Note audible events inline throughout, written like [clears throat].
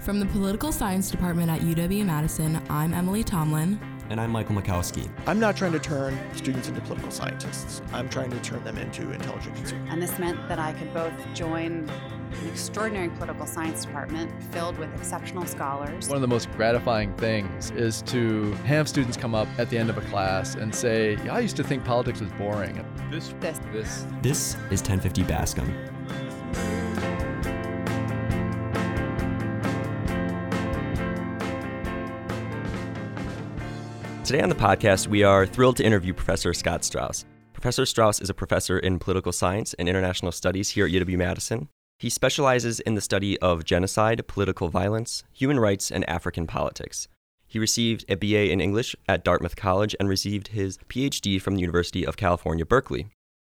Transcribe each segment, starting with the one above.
From the Political Science Department at UW Madison, I'm Emily Tomlin. And I'm Michael Makowski. I'm not trying to turn students into political scientists. I'm trying to turn them into intelligent consumers. And this meant that I could both join an extraordinary political science department filled with exceptional scholars. One of the most gratifying things is to have students come up at the end of a class and say, yeah, I used to think politics was boring. This, this, this, this is 1050 Bascom. Today on the podcast, we are thrilled to interview Professor Scott Straus. Professor Straus is a professor in political science and international studies here at UW Madison. He specializes in the study of genocide, political violence, human rights, and African politics. He received a BA in English at Dartmouth College and received his PhD from the University of California, Berkeley.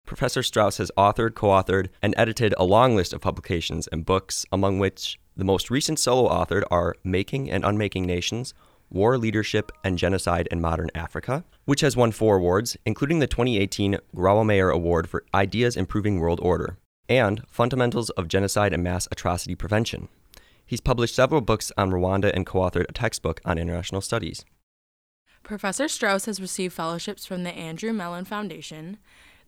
Professor Straus has authored, co authored, and edited a long list of publications and books, among which the most recent solo authored are Making and Unmaking Nations, War, Leadership, and Genocide in Modern Africa, which has won four awards, including the 2018 Grawemeyer Award for Ideas Improving World Order and Fundamentals of Genocide and Mass Atrocity Prevention. He's published several books on Rwanda and co authored a textbook on international studies. Professor Straus has received fellowships from the Andrew Mellon Foundation,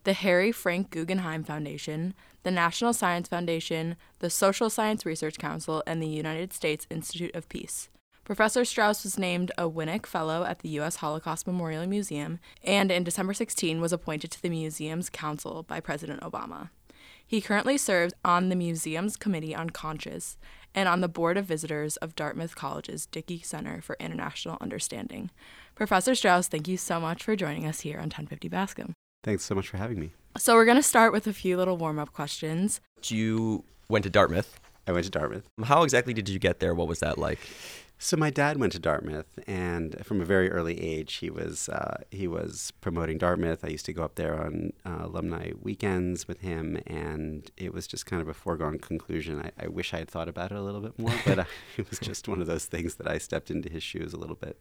the Harry Frank Guggenheim Foundation, the National Science Foundation, the Social Science Research Council, and the United States Institute of Peace. Professor Straus was named a Winnick Fellow at the U.S. Holocaust Memorial Museum and in December 16 was appointed to the museum's council by President Obama. He currently serves on the museum's Committee on Conscience and on the Board of Visitors of Dartmouth College's Dickey Center for International Understanding. Professor Straus, thank you so much for joining us here on 1050 Bascom. Thanks so much for having me. So, we're going to start with a few little warm up questions. You went to Dartmouth. I went to Dartmouth. How exactly did you get there? What was that like? So my dad went to Dartmouth, and from a very early age, he was uh, he was promoting Dartmouth. I used to go up there on uh, alumni weekends with him, and it was just kind of a foregone conclusion. I, I wish I had thought about it a little bit more, but uh, [laughs] it was just one of those things that I stepped into his shoes a little bit.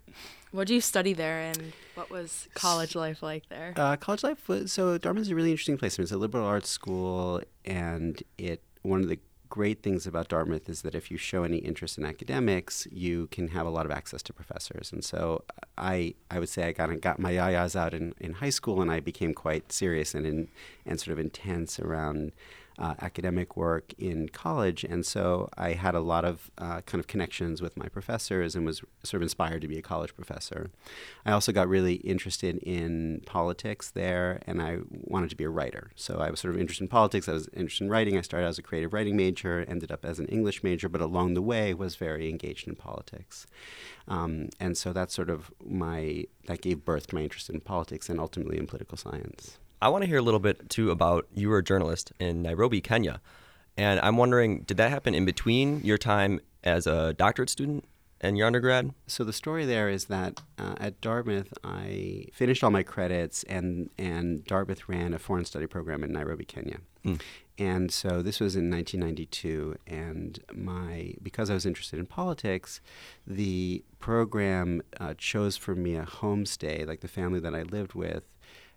What did you study there, and what was college life like there? Uh, college life was so Dartmouth is a really interesting place. It's a liberal arts school, and it one of the great things about Dartmouth is that if you show any interest in academics, you can have a lot of access to professors. And so I, I would say I got, got my yayas out in, in high school and I became quite serious and, in, and sort of intense around uh, academic work in college, and so I had a lot of uh, kind of connections with my professors and was sort of inspired to be a college professor. I also got really interested in politics there, and I wanted to be a writer. So I was sort of interested in politics. I was interested in writing. I started as a creative writing major, ended up as an English major, but along the way was very engaged in politics. Um, and so that's sort of my that gave birth to my interest in politics and ultimately in political science. I want to hear a little bit too about you were a journalist in Nairobi, Kenya. And I'm wondering, did that happen in between your time as a doctorate student and your undergrad? So the story there is that uh, at Dartmouth, I finished all my credits, and and Dartmouth ran a foreign study program in Nairobi, Kenya. Mm. And so this was in 1992, and my because I was interested in politics, the program uh, chose for me a homestay, like the family that I lived with,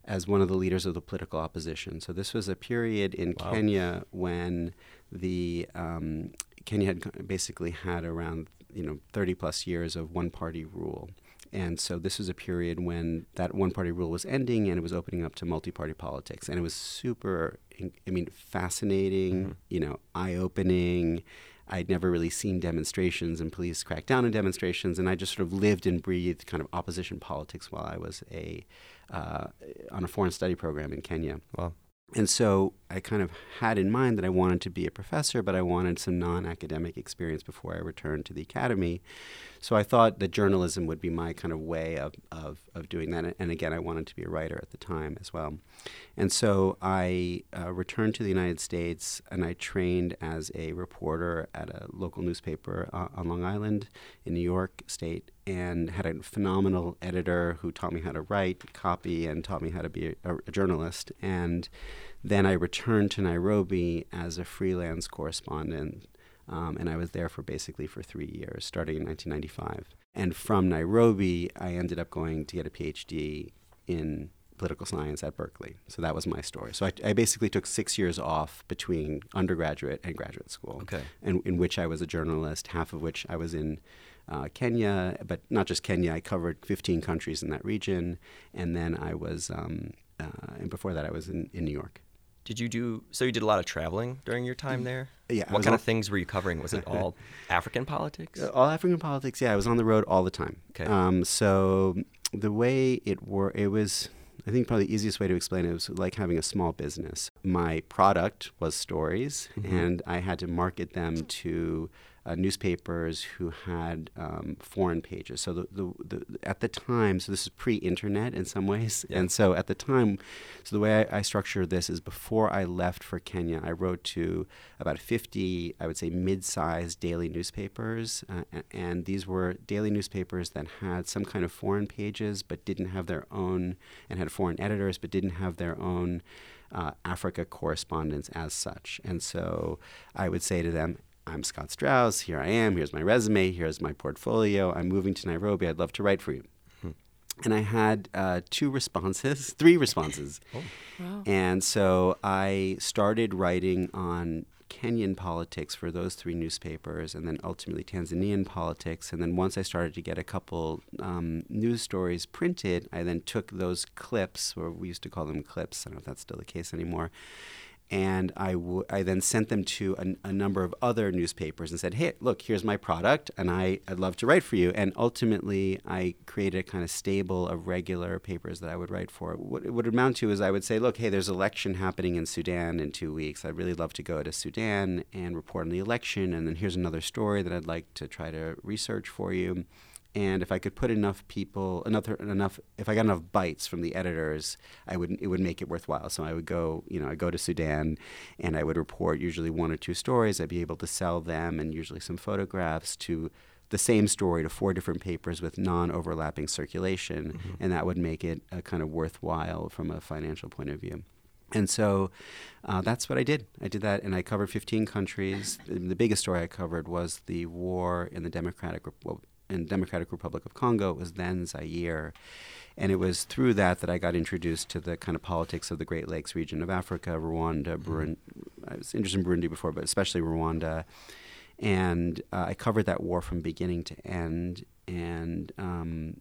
as one of the leaders of the political opposition. So this was a period in wow. Kenya when the um, Kenya had basically had around you know 30 plus years of one party rule. And so this was a period when that one party rule was ending and it was opening up to multi party politics. And it was super, I mean, fascinating, mm-hmm. you know, eye opening. I'd never really seen demonstrations and police crack down on demonstrations. And I just sort of lived and breathed kind of opposition politics while I was a uh, on a foreign study program in Kenya. Wow. And so I kind of had in mind that I wanted to be a professor, but I wanted some non academic experience before I returned to the academy. So I thought that journalism would be my kind of way of, of, of doing that. And again, I wanted to be a writer at the time as well. And so I uh, returned to the United States and I trained as a reporter at a local newspaper uh, on Long Island in New York State and had a phenomenal editor who taught me how to write, copy, and taught me how to be a, a journalist. And then I returned to Nairobi as a freelance correspondent um, and I was there for basically for three years, starting in 1995. And from Nairobi, I ended up going to get a PhD in political science at Berkeley. So that was my story. So I, I, basically took six years off between undergraduate and graduate school, okay. in, in which I was a journalist, half of which I was in uh, Kenya, but not just Kenya. I covered 15 countries in that region, and then I was, um, uh, and before that, I was in, in New York. Did you do so? You did a lot of traveling during your time there. Yeah. What kind of things were you covering? Was it [laughs] all African politics? Uh, all African politics. Yeah, I was on the road all the time. Okay. Um, so the way it were, it was. I think probably the easiest way to explain it was like having a small business. My product was stories, Mm-hmm. and I had to market them to uh, newspapers who had um, foreign pages. So the, the, the, at the time, so this is pre-internet in some ways, Yeah. and so at the time, so the way I, I structured this is before I left for Kenya, I wrote to about 50, I would say, mid-sized daily newspapers, uh, and these were daily newspapers that had some kind of foreign pages, but didn't have their own, and had foreign editors, but didn't have their own. Uh, Africa correspondence as such. And so I would say to them, I'm Scott Straus. Here I am. Here's my resume. Here's my portfolio. I'm moving to Nairobi. I'd love to write for you. And I had uh, two responses, [laughs] three responses. [laughs] Wow. And so I started writing on Kenyan politics for those three newspapers, and then ultimately Tanzanian politics. And then once I started to get a couple um, news stories printed, I then took those clips, or we used to call them clips. I don't know if that's still the case anymore. And I, w- I then sent them to a, a number of other newspapers and said, hey, look, here's my product, and I, I'd love to write for you. And ultimately, I created a kind of stable of regular papers that I would write for. What it would amount to is I would say, look, hey, there's election happening in Sudan in two weeks. I'd really love to go to Sudan and report on the election. And then here's another story that I'd like to try to research for you. And if I could put enough people, enough, enough, if I got enough bites from the editors, I would, it would make it worthwhile. So I would go, you know, I go to Sudan, and I would report usually one or two stories. I'd be able to sell them, and usually some photographs to the same story to four different papers with non-overlapping circulation, and that would make it a kind of worthwhile from a financial point of view. And so uh, that's what I did. I did that, and I covered 15 countries. The biggest story I covered was the war in the Democratic Rep- in Democratic Republic of Congo. It was then Zaire, and it was through that that I got introduced to the kind of politics of the Great Lakes region of Africa, Rwanda, Burundi. I was interested in Burundi before, but especially Rwanda. And uh, I covered that war from beginning to end, and um,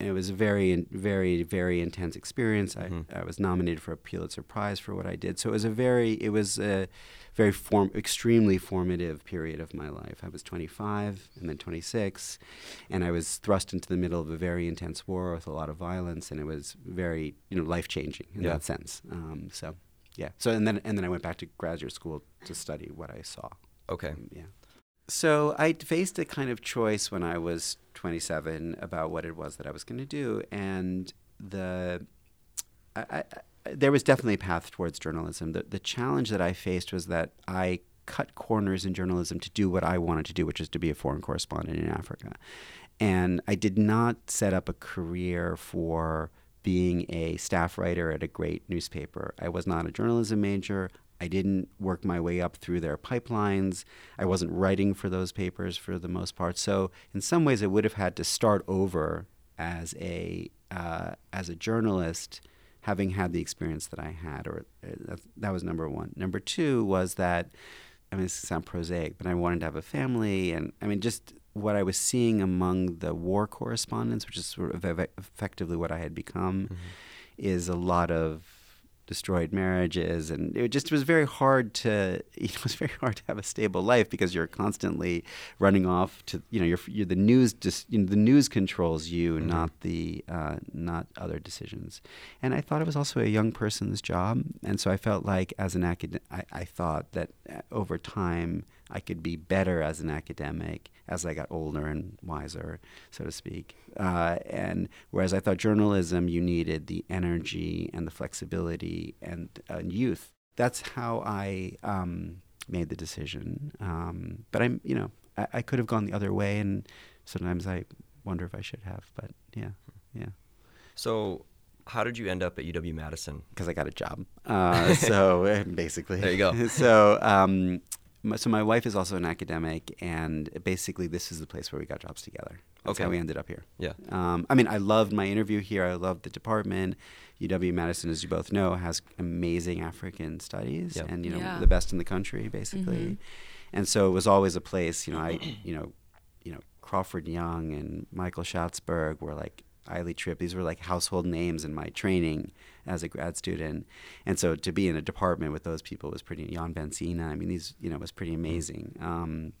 it was a very, very, very intense experience. Mhm. I, I was nominated for a Pulitzer Prize for what I did. So it was a very, it was a very form, extremely formative period of my life. I was 25 and then 26, and I was thrust into the middle of a very intense war with a lot of violence, and it was very, you know, life changing in Yeah. that sense. Um, so, yeah. So and then and then I went back to graduate school to study what I saw. Okay. Um, yeah. So I faced a kind of choice when I was 27 about what it was that I was going to do, and the I, I, I- there was definitely a path towards journalism. The the challenge that I faced was that I cut corners in journalism to do what I wanted to do, which is to be a foreign correspondent in Africa, and I did not set up a career for being a staff writer at a great newspaper. I was not a journalism major. I didn't work my way up through their pipelines. I wasn't writing for those papers for the most part. So in some ways, I would have had to start over as a uh, as a journalist, having had the experience that I had. Or uh, that, that was number one. Number two was that I mean, this sounds prosaic, but I wanted to have a family, and I mean, just what I was seeing among the war correspondents, which is sort of eff- effectively what I had become, is a lot of destroyed marriages and it just was very hard to you [laughs] know, it was very hard to have a stable life because you're constantly running off to you know you're, you're the news just you know, the news controls you Mhm. not the uh, not other decisions and I thought it was also a young person's job and so I felt like as an academic I, I thought that uh, over time I could be better as an academic as I got older and wiser, so to speak. Uh, and whereas I thought journalism, you needed the energy and the flexibility and, and youth. That's how I um, made the decision. Um, but I'm, you know, I, I could have gone the other way, and sometimes I wonder if I should have. But yeah, yeah. So, how did you end up at UW Madison? because I got a job. Uh, so [laughs] basically, There you go. [laughs] So um, so my wife is also an academic, and basically this is the place where we got jobs together. That's Okay. how we ended up here. Yeah. Um, I mean, I loved my interview here. I loved the department. UW Madison, as you both know, has amazing African studies, Yep. and you know Yeah. the best in the country, basically. And so it was always a place. You know, I, [clears throat] you know, you know Crawford Young and Michael Schatzberg were like Aili Tripp. These were like household names in my training as a grad student. And so to be in a department with those people was pretty. Jan Vansina. I mean, these you know was pretty amazing. Um,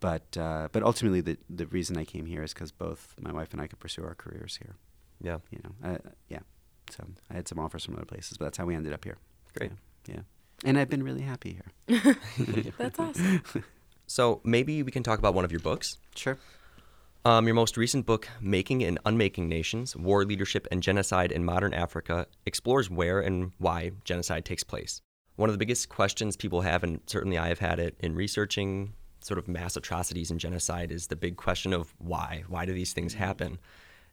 but uh, but ultimately, the the reason I came here is because both my wife and I could pursue our careers here. Yeah. You know, uh, yeah. So I had some offers from other places, but that's how we ended up here. Great. Yeah. yeah. And I've been really happy here. [laughs] That's awesome. [laughs] So maybe we can talk about one of your books. Sure. Um, your most recent book, Making and Unmaking Nations War, Leadership, and Genocide in Modern Africa, explores where and why genocide takes place. One of the biggest questions people have, and certainly I have had it in researching sort of mass atrocities and genocide, is the big question of why. Why do these things happen?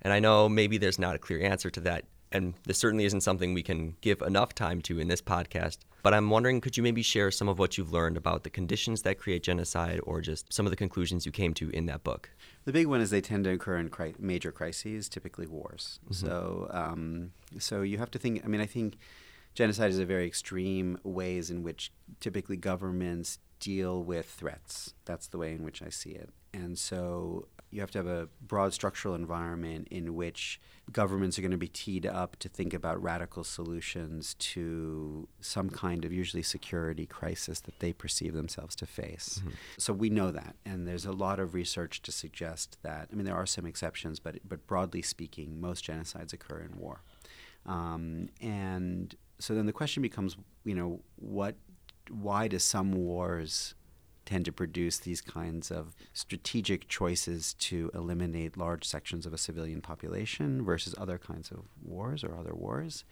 And I know maybe there's not a clear answer to that, and this certainly isn't something we can give enough time to in this podcast. But I'm wondering, could you maybe share some of what you've learned about the conditions that create genocide, or just some of the conclusions you came to in that book? The big one is they tend to occur in cri- major crises, typically wars. So, um, so you have to think. I mean, I think genocide is a very extreme ways in which typically governments deal with threats. That's the way in which I see it. And so you have to have a broad structural environment in which governments are going to be teed up to think about radical solutions to some kind of usually security crisis that they perceive themselves to face. So we know that, and there's a lot of research to suggest that. I mean, there are some exceptions, but but broadly speaking, most genocides occur in war. Um, and so then the question becomes, you know, what, why do some wars tend to produce these kinds of strategic choices to eliminate large sections of a civilian population versus other kinds of wars or other wars?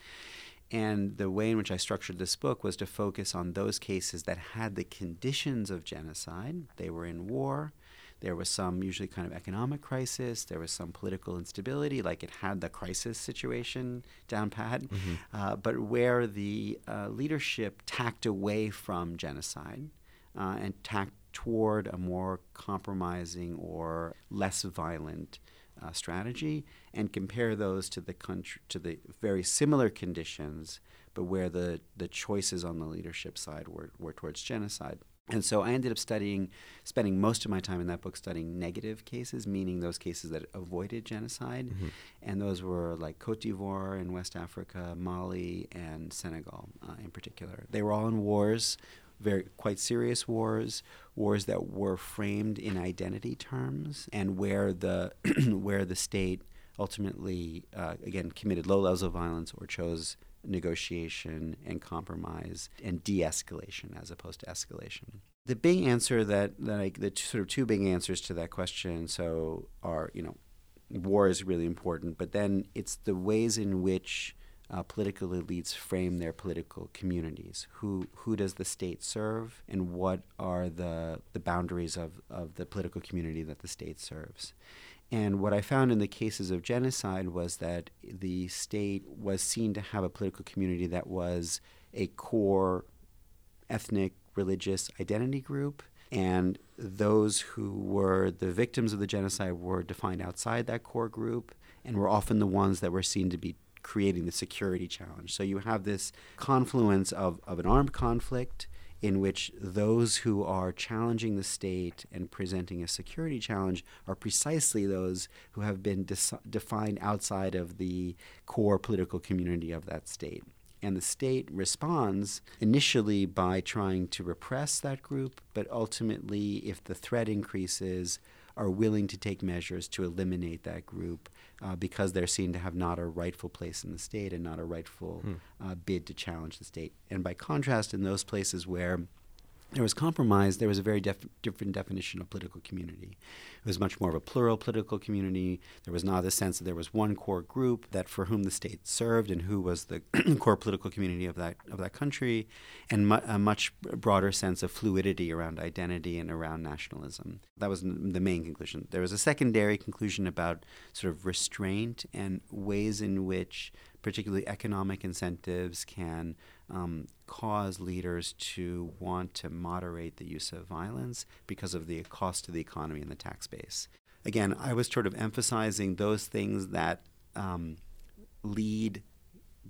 And the way in which I structured this book was to focus on those cases that had the conditions of genocide. They were in war. There was some usually kind of economic crisis. There was some political instability, like it had the crisis situation down pat. Uh, but where the uh, leadership tacked away from genocide uh, and tacked toward a more compromising or less violent uh, strategy, and compare those to the country to the very similar conditions, but where the the choices on the leadership side were, were towards genocide. And so I ended up studying, spending most of my time in that book studying negative cases, meaning those cases that avoided genocide. And those were like Cote d'Ivoire in West Africa, Mali, and Senegal uh, in particular. They were all in wars, very quite serious wars, wars that were framed in identity terms, and where the [clears throat] where the state ultimately uh, again committed low levels of violence or chose negotiation and compromise and de-escalation as opposed to escalation. The big answer that, that I, the sort of two big answers to that question so are you know war is really important, but then it's the ways in which uh, political elites frame their political communities. Who who does the state serve, and what are the the boundaries of, of the political community that the state serves? And what I found in the cases of genocide was that the state was seen to have a political community that was a core ethnic, religious identity group. And those who were the victims of the genocide were defined outside that core group and were often the ones that were seen to be creating the security challenge. So you have this confluence of, of an armed conflict in which those who are challenging the state and presenting a security challenge are precisely those who have been dis- defined outside of the core political community of that state. And the state responds initially by trying to repress that group, but ultimately, if the threat increases, are willing to take measures to eliminate that group uh, because they're seen to have not a rightful place in the state and not a rightful uh, bid to challenge the state. And by contrast, in those places where there was compromise, there was a very def- different definition of political community. It was much more of a plural political community. There was not the sense that there was one core group that for whom the state served and who was the [clears throat] core political community of that of that country, and mu- a much broader sense of fluidity around identity and around nationalism. That was n- the main conclusion. There was a secondary conclusion about sort of restraint and ways in which particularly economic incentives, can um, cause leaders to want to moderate the use of violence because of the cost to the economy and the tax base. Again, I was sort of emphasizing those things that um, lead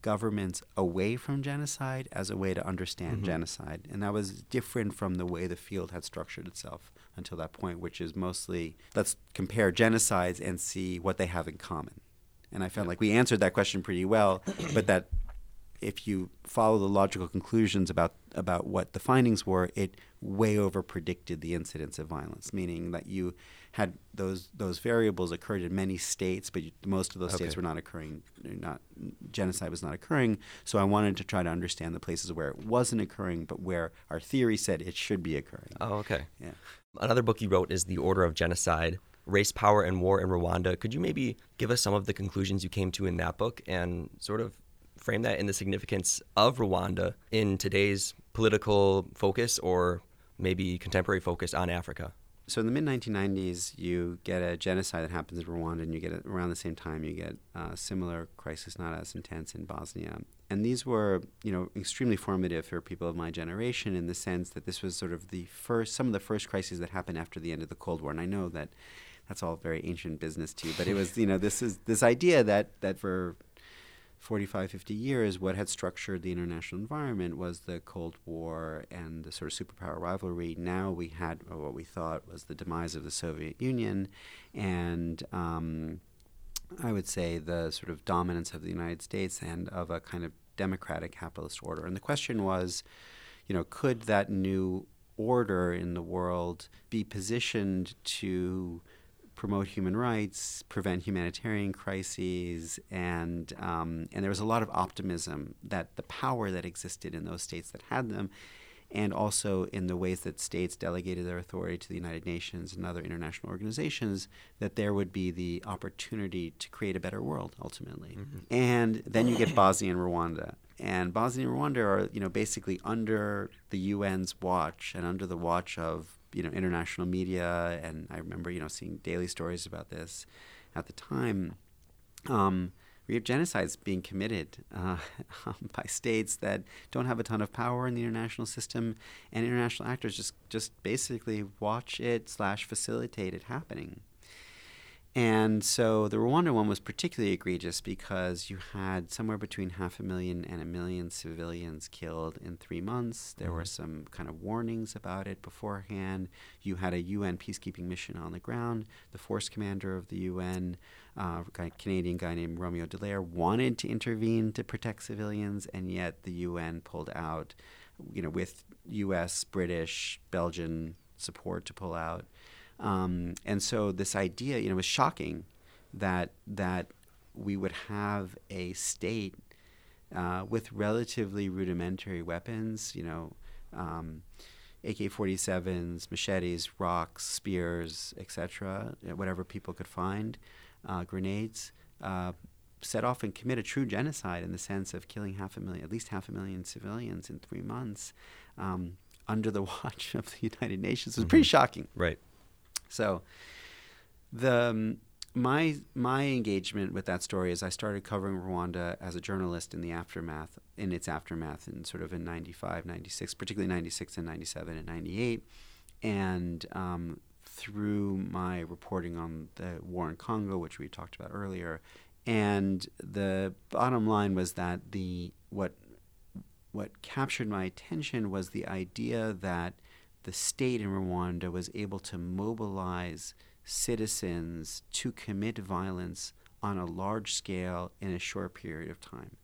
governments away from genocide as a way to understand Mm-hmm. genocide. And that was different from the way the field had structured itself until that point, which is mostly let's compare genocides and see what they have in common. And I felt like we answered that question pretty well, [clears throat] but that if you follow the logical conclusions about about what the findings were, it way over predicted the incidence of violence, meaning that you had those those variables occurred in many states, but you, most of those states were not occurring. Not genocide was not occurring. So I wanted to try to understand the places where it wasn't occurring, but where our theory said it should be occurring. Oh, okay. Yeah. Another book you wrote is The Order of Genocide Race, Power, and War in Rwanda. Could you maybe give us some of the conclusions you came to in that book and sort of frame that in the significance of Rwanda in today's political focus or maybe contemporary focus on Africa? So in the mid 1990s, you get a genocide that happens in Rwanda, and you get it around the same time you get a similar crisis, not as intense in Bosnia. And these were, you know, extremely formative for people of my generation in the sense that this was sort of the first, some of the first crises that happened after the end of the Cold War. And I know that that's all very ancient business to you, but it was, you know, this is this idea that that for 45, 50 years, what had structured the international environment was the Cold War and the sort of superpower rivalry. Now we had what we thought was the demise of the Soviet Union and um, I would say the sort of dominance of the United States and of a kind of democratic capitalist order. And the question was, you know, could that new order in the world be positioned to promote human rights, prevent humanitarian crises, and um, and there was a lot of optimism that the power that existed in those states that had them, and also in the ways that states delegated their authority to the United Nations and other international organizations, that there would be the opportunity to create a better world ultimately. And then you get Bosnia and Rwanda. And Bosnia and Rwanda are, you know, basically under the UN's watch and under the watch of, you know, international media. And I remember, you know, seeing daily stories about this at the time. Um, we have genocides being committed uh, [laughs] by states that don't have a ton of power in the international system, and international actors just just basically watch it slash facilitate it happening. And so the Rwanda one was particularly egregious because you had somewhere between half a million and a million civilians killed in three months. There were some kind of warnings about it beforehand. You had a UN peacekeeping mission on the ground. The force commander of the UN, uh, a Canadian guy named Romeo Dallaire, wanted to intervene to protect civilians, and yet the UN pulled out, you know, with U.S., British, Belgian support to pull out. Um, and so this idea, you know, was shocking that that we would have a state uh, with relatively rudimentary weapons, you know, um, AK-47s, machetes, rocks, spears, etc., whatever people could find, uh, grenades, uh, set off and commit a true genocide in the sense of killing half a million, at least half a million civilians in three months, um, under the [laughs] watch of the United Nations. It was pretty shocking. Right. So, the um, my my engagement with that story is I started covering Rwanda as a journalist in the aftermath, in its aftermath, in sort of in 95, 96, particularly 96 and 97 and 98, and um, through my reporting on the war in Congo, which we talked about earlier, and the bottom line was that the what what captured my attention was the idea that the state in Rwanda was able to mobilize citizens to commit violence on a large scale in a short period of time.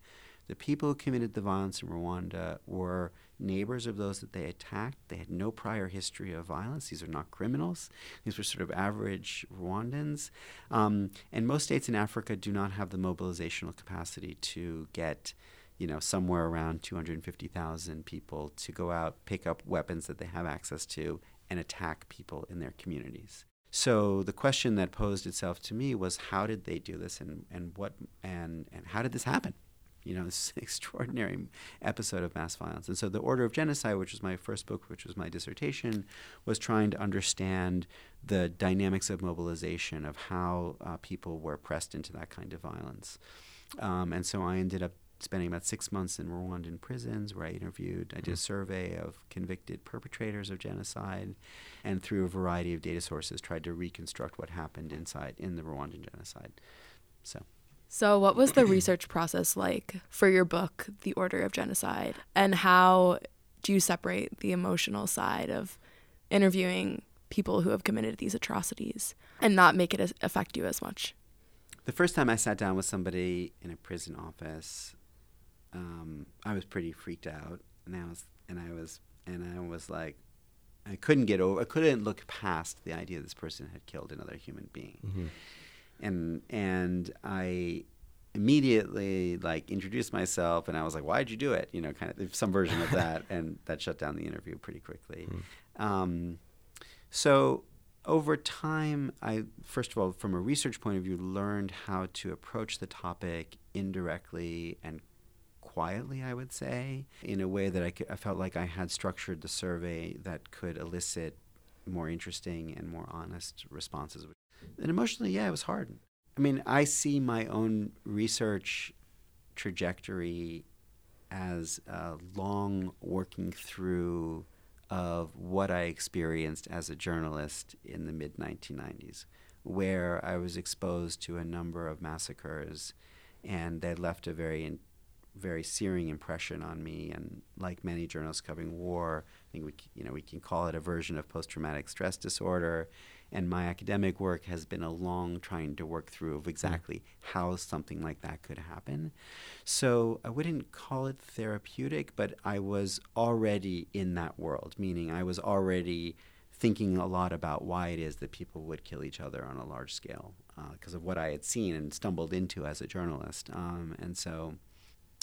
The people who committed the violence in Rwanda were neighbors of those that they attacked. They had no prior history of violence. These are not criminals. These were sort of average Rwandans. Um, and most states in Africa do not have the mobilizational capacity to get you know, somewhere around 250,000 people to go out, pick up weapons that they have access to, and attack people in their communities. So the question that posed itself to me was, how did they do this, and, and what and and how did this happen? You know, [laughs] this extraordinary episode of mass violence. And so the Order of Genocide, which was my first book, which was my dissertation, was trying to understand the dynamics of mobilization of how uh, people were pressed into that kind of violence. Um, and so I ended up spending about six months in Rwandan prisons where I interviewed. I did a mm-hmm. survey of convicted perpetrators of genocide, and through a variety of data sources, tried to reconstruct what happened inside in the Rwandan genocide. So. So, what was the [clears throat] research process like for your book, The Order of Genocide? And how do you separate the emotional side of interviewing people who have committed these atrocities and not make it affect you as much? The first time I sat down with somebody in a prison office, um, I was pretty freaked out, and I was and I was and I was like, I couldn't get over, I couldn't look past the idea this person had killed another human being, mm-hmm. and and I immediately like introduced myself, and I was like, why'd you do it? You know, kind of some version of [laughs] that, and that shut down the interview pretty quickly. Mm-hmm. Um, so over time, I first of all, from a research point of view, learned how to approach the topic indirectly and quietly, I would say, in a way that I, could, I felt like I had structured the survey that could elicit more interesting and more honest responses. And emotionally, yeah, it was hard. I mean, I see my own research trajectory as a long working through of what I experienced as a journalist in the mid 1990s, where I was exposed to a number of massacres and they left a very very searing impression on me. And like many journalists covering war, I think we, you know, we can call it a version of post-traumatic stress disorder. And my academic work has been a long trying to work through of exactly how something like that could happen. So I wouldn't call it therapeutic, but I was already in that world, meaning I was already thinking a lot about why it is that people would kill each other on a large scale because uh, of what I had seen and stumbled into as a journalist. Um, and so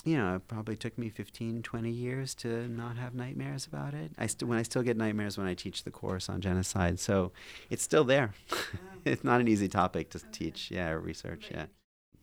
you know, it probably took me 15, 20 years to not have nightmares about it. I st- when I still get nightmares when I teach the course on genocide, so it's still there. [laughs] it's not an easy topic to teach, yeah, or research, yeah.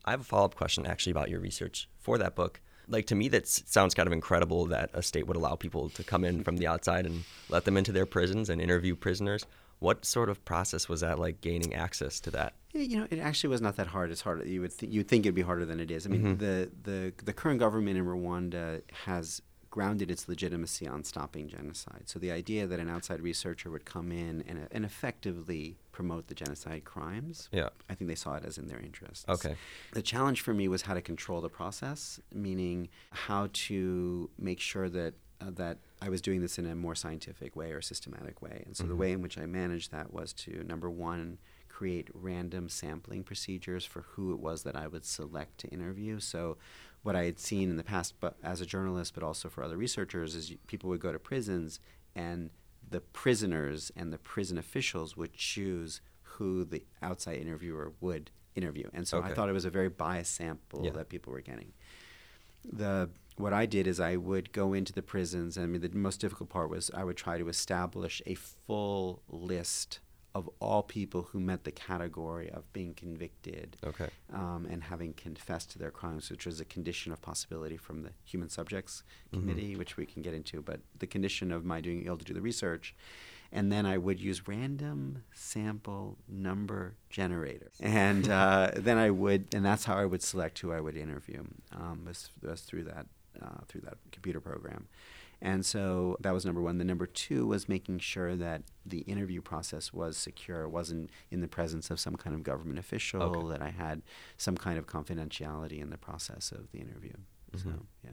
I have a follow up question actually about your research for that book. Like to me, that sounds kind of incredible that a state would allow people to come in from the outside and let them into their prisons and interview prisoners. What sort of process was that like gaining access to that? You know, it actually was not that hard. It's hard. You would th- you'd think it'd be harder than it is. I mean, mm-hmm. the, the the current government in Rwanda has grounded its legitimacy on stopping genocide. So the idea that an outside researcher would come in and, and effectively promote the genocide crimes, yeah. I think they saw it as in their interest. Okay. The challenge for me was how to control the process, meaning how to make sure that uh, that I was doing this in a more scientific way or systematic way. And so mm-hmm. the way in which I managed that was to number one create random sampling procedures for who it was that I would select to interview. So, what I had seen in the past, but as a journalist, but also for other researchers, is people would go to prisons and the prisoners and the prison officials would choose who the outside interviewer would interview. And so okay. I thought it was a very biased sample yeah. that people were getting. The what I did is I would go into the prisons. I mean, the most difficult part was I would try to establish a full list of all people who met the category of being convicted okay. um, and having confessed to their crimes, which was a condition of possibility from the Human Subjects mm-hmm. Committee, mm-hmm. which we can get into, but the condition of my being able to do the research. And then I would use random sample number generator, and [laughs] uh, then I would, and that's how I would select who I would interview. Um, was, was through that uh, through that computer program. And so that was number one. The number two was making sure that the interview process was secure, it wasn't in the presence of some kind of government official, okay. that I had some kind of confidentiality in the process of the interview. Mm-hmm. So, yeah.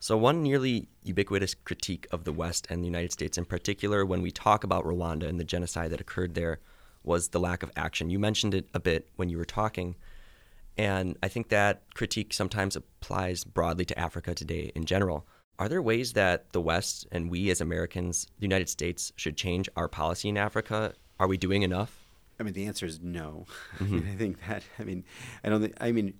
So, one nearly ubiquitous critique of the West and the United States, in particular, when we talk about Rwanda and the genocide that occurred there, was the lack of action. You mentioned it a bit when you were talking. And I think that critique sometimes applies broadly to Africa today in general. Are there ways that the West and we as Americans, the United States, should change our policy in Africa? Are we doing enough? I mean, the answer is no. [laughs] Mm-hmm. I, mean, I think that, I mean, I don't think, I mean,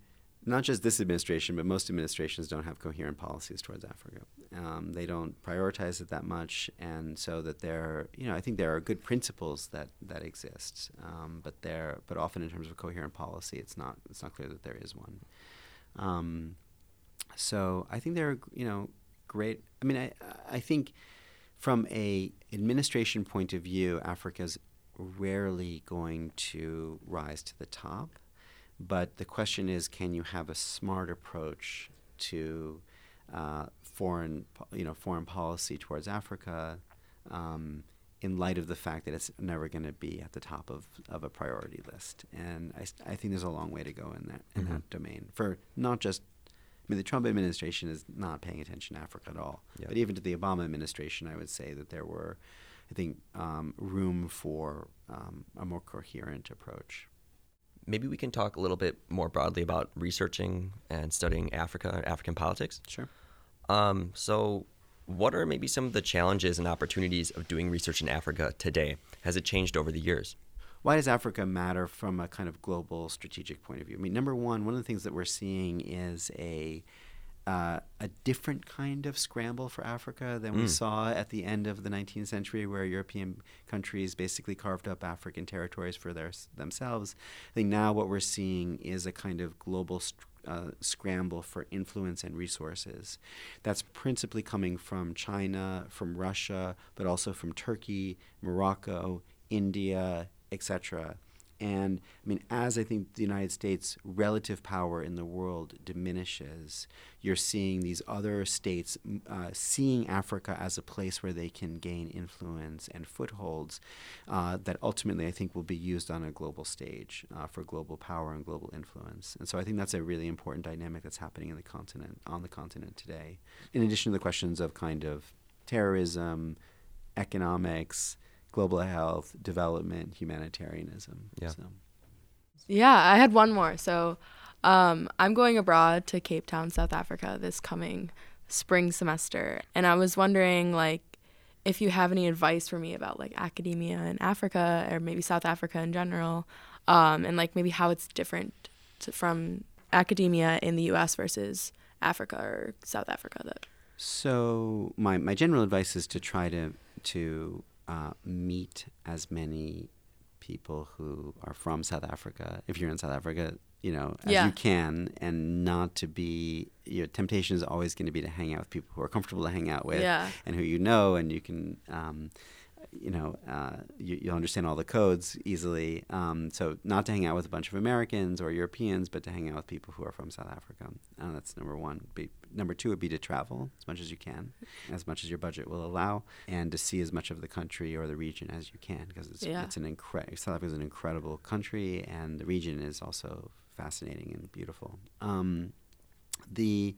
not just this administration, but most administrations don't have coherent policies towards Africa. Um, they don't prioritize it that much, and so that there, you know, I think there are good principles that that exist, um, but there, but often in terms of coherent policy, it's not it's not clear that there is one. Um, so I think there are, you know, great. I mean, I I think from a administration point of view, Africa's rarely going to rise to the top But the question is, can you have a smart approach to uh, foreign, you know, foreign policy towards Africa, um, in light of the fact that it's never going to be at the top of, of a priority list? And I, I think there's a long way to go in that in Mhm. that domain for not just. I mean, the Trump administration is not paying attention to Africa at all. Yeah. But even to the Obama administration, I would say that there were, I think, um, room for um, a more coherent approach. Maybe we can talk a little bit more broadly about researching and studying Africa and African politics. Sure. Um, so, what are maybe some of the challenges and opportunities of doing research in Africa today? Has it changed over the years? Why does Africa matter from a kind of global strategic point of view? I mean, number one, one of the things that we're seeing is a uh, a different kind of scramble for Africa than we Mm. saw at the end of the 19th century, where European countries basically carved up African territories for their, themselves. I think now what we're seeing is a kind of global st- uh, scramble for influence and resources. That's principally coming from China, from Russia, but also from Turkey, Morocco, India, etc. And I mean, as I think the United States' relative power in the world diminishes, you're seeing these other states uh, seeing Africa as a place where they can gain influence and footholds uh, that ultimately I think will be used on a global stage uh, for global power and global influence. And so I think that's a really important dynamic that's happening in the continent on the continent today. In addition to the questions of kind of terrorism, economics, global health, development, humanitarianism. Yeah. So. Yeah, I had one more. So um, I'm going abroad to Cape Town, South Africa this coming spring semester. And I was wondering, like, if you have any advice for me about like academia in Africa or maybe South Africa in general, um, and like maybe how it's different to, from academia in the U.S. versus Africa or South Africa. That So my, my general advice is to try to to uh, meet as many people who are from South Africa. If you're in South Africa, you know as Yeah. you can, and not to be. Your temptation is always going to be to hang out with people who are comfortable to hang out with, Yeah. and who you know, and you can. Um, you know, uh, you, you'll understand all the codes easily. Um, so, not to hang out with a bunch of Americans or Europeans, but to hang out with people who are from South Africa. Uh, that's number one. Be, number two would be to travel as much as you can, as much as your budget will allow, and to see as much of the country or the region as you can, because it's, Yeah. it's an incre- South Africa is an incredible country, and the region is also fascinating and beautiful. Um, the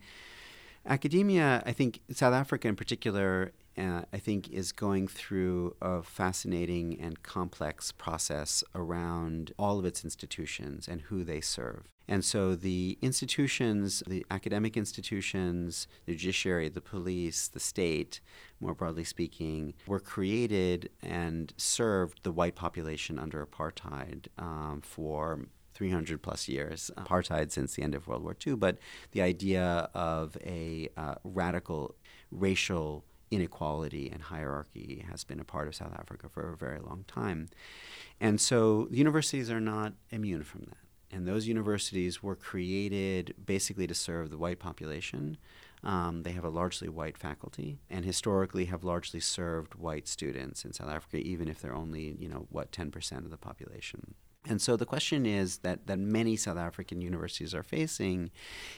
academia, I think South Africa in particular, uh, I think is going through a fascinating and complex process around all of its institutions and who they serve. And so the institutions, the academic institutions, the judiciary, the police, the state, more broadly speaking, were created and served the white population under apartheid um, for 300 plus years, apartheid since the end of World War II, but the idea of a uh, radical racial inequality and hierarchy has been a part of South Africa for a very long time. And so universities are not immune from that. And those universities were created basically to serve the white population. Um, they have a largely white faculty and historically have largely served white students in South Africa, even if they're only, you know, what, 10% of the population. And so the question is that, that many South African universities are facing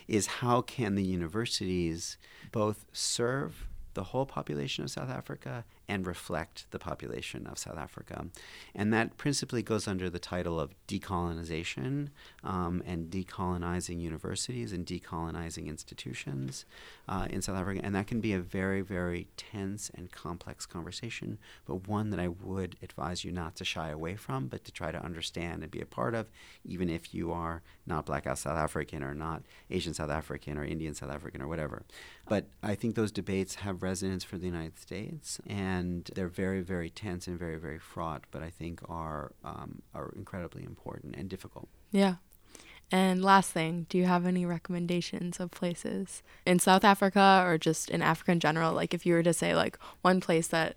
is how can the universities both serve the whole population of South Africa and reflect the population of South Africa. And that principally goes under the title of decolonization um, and decolonizing universities and decolonizing institutions uh, in South Africa. And that can be a very, very tense and complex conversation, but one that I would advise you not to shy away from, but to try to understand and be a part of, even if you are not Black South African or not Asian South African or Indian South African or whatever. But I think those debates have resonance for the United States, and they're very, very tense and very, very fraught. But I think are um, are incredibly important and difficult. Yeah. And last thing, do you have any recommendations of places in South Africa or just in Africa in general? Like, if you were to say, like, one place that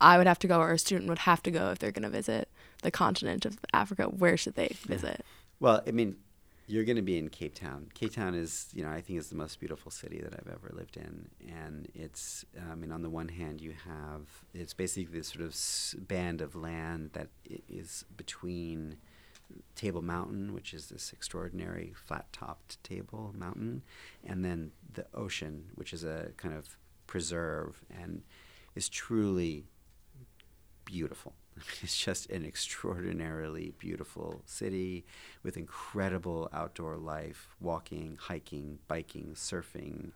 I would have to go or a student would have to go if they're going to visit the continent of Africa, where should they visit? Well, I mean, you're going to be in Cape Town. Cape Town is, you know, I think is the most beautiful city that I've ever lived in, and it's, I mean, on the one hand, you have it's basically this sort of band of land that is between Table Mountain, which is this extraordinary flat topped table mountain, and then the ocean, which is a kind of preserve and is truly beautiful. [laughs] It's just an extraordinarily beautiful city with incredible outdoor life, walking, hiking, biking, surfing,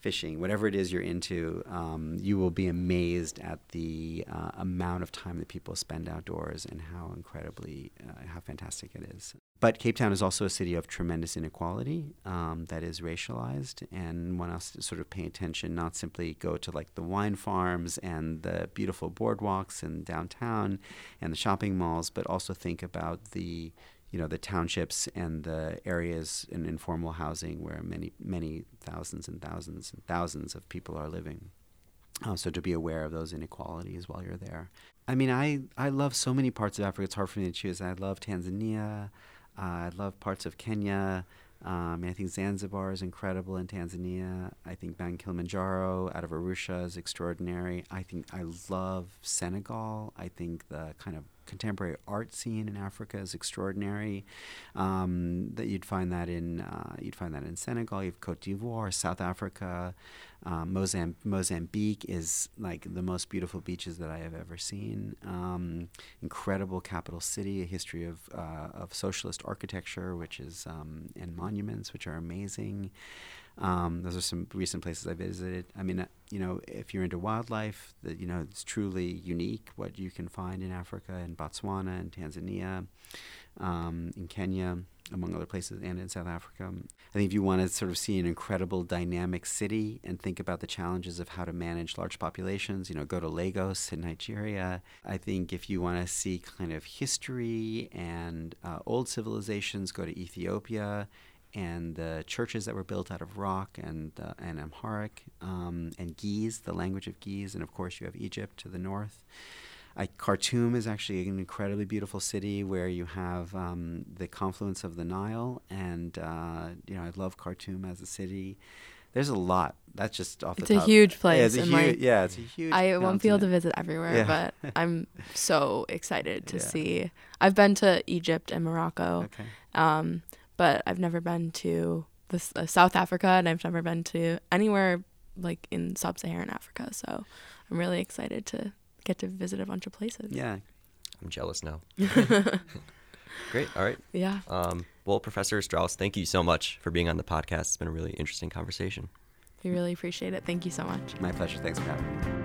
fishing, whatever it is you're into, um, you will be amazed at the uh, amount of time that people spend outdoors and how incredibly, uh, how fantastic it is. But Cape Town is also a city of tremendous inequality um, that is racialized, and one has to sort of pay attention, not simply go to like the wine farms and the beautiful boardwalks and downtown and the shopping malls, but also think about the you know the townships and the areas in informal housing where many many thousands and thousands and thousands of people are living. Uh, so to be aware of those inequalities while you're there. I mean, I I love so many parts of Africa. It's hard for me to choose. I love Tanzania. I love parts of Kenya. Um, I think Zanzibar is incredible in Tanzania. I think Mount Kilimanjaro out of Arusha is extraordinary. I think I love Senegal. I think the kind of contemporary art scene in Africa is extraordinary. Um, that you'd find that in uh, you'd find that in Senegal. You have Cote d'Ivoire, South Africa, um, Mozamb- Mozambique is like the most beautiful beaches that I have ever seen. Um, incredible capital city, a history of uh, of socialist architecture, which is um, and monuments, which are amazing. Um, those are some recent places I visited. I mean, uh, you know, if you're into wildlife, that you know, it's truly unique what you can find in Africa, in Botswana, and Tanzania, um, in Kenya, among other places, and in South Africa. I think if you want to sort of see an incredible dynamic city and think about the challenges of how to manage large populations, you know, go to Lagos in Nigeria. I think if you want to see kind of history and uh, old civilizations, go to Ethiopia and the churches that were built out of rock and uh, and Amharic um, and Ge'ez, the language of Ge'ez, and of course you have Egypt to the north. I, Khartoum is actually an incredibly beautiful city where you have um, the confluence of the Nile, and uh, you know I love Khartoum as a city. There's a lot. That's just off it's the a top. huge Yeah, place. it's a huge. like, yeah, it's a huge. I won't be able to visit everywhere, Yeah. but [laughs] I'm so excited to Yeah. see. I've been to Egypt and Morocco, Okay. um, but I've never been to the, uh, South Africa, and I've never been to anywhere like in sub-Saharan Africa. So I'm really excited to get to visit a bunch of places. Yeah. I'm jealous now. [laughs] [laughs] Great. All right. Yeah. Um, well, Professor Straus, thank you so much for being on the podcast. It's been a really interesting conversation. We really appreciate it. Thank you so much. My pleasure. Thanks for having me.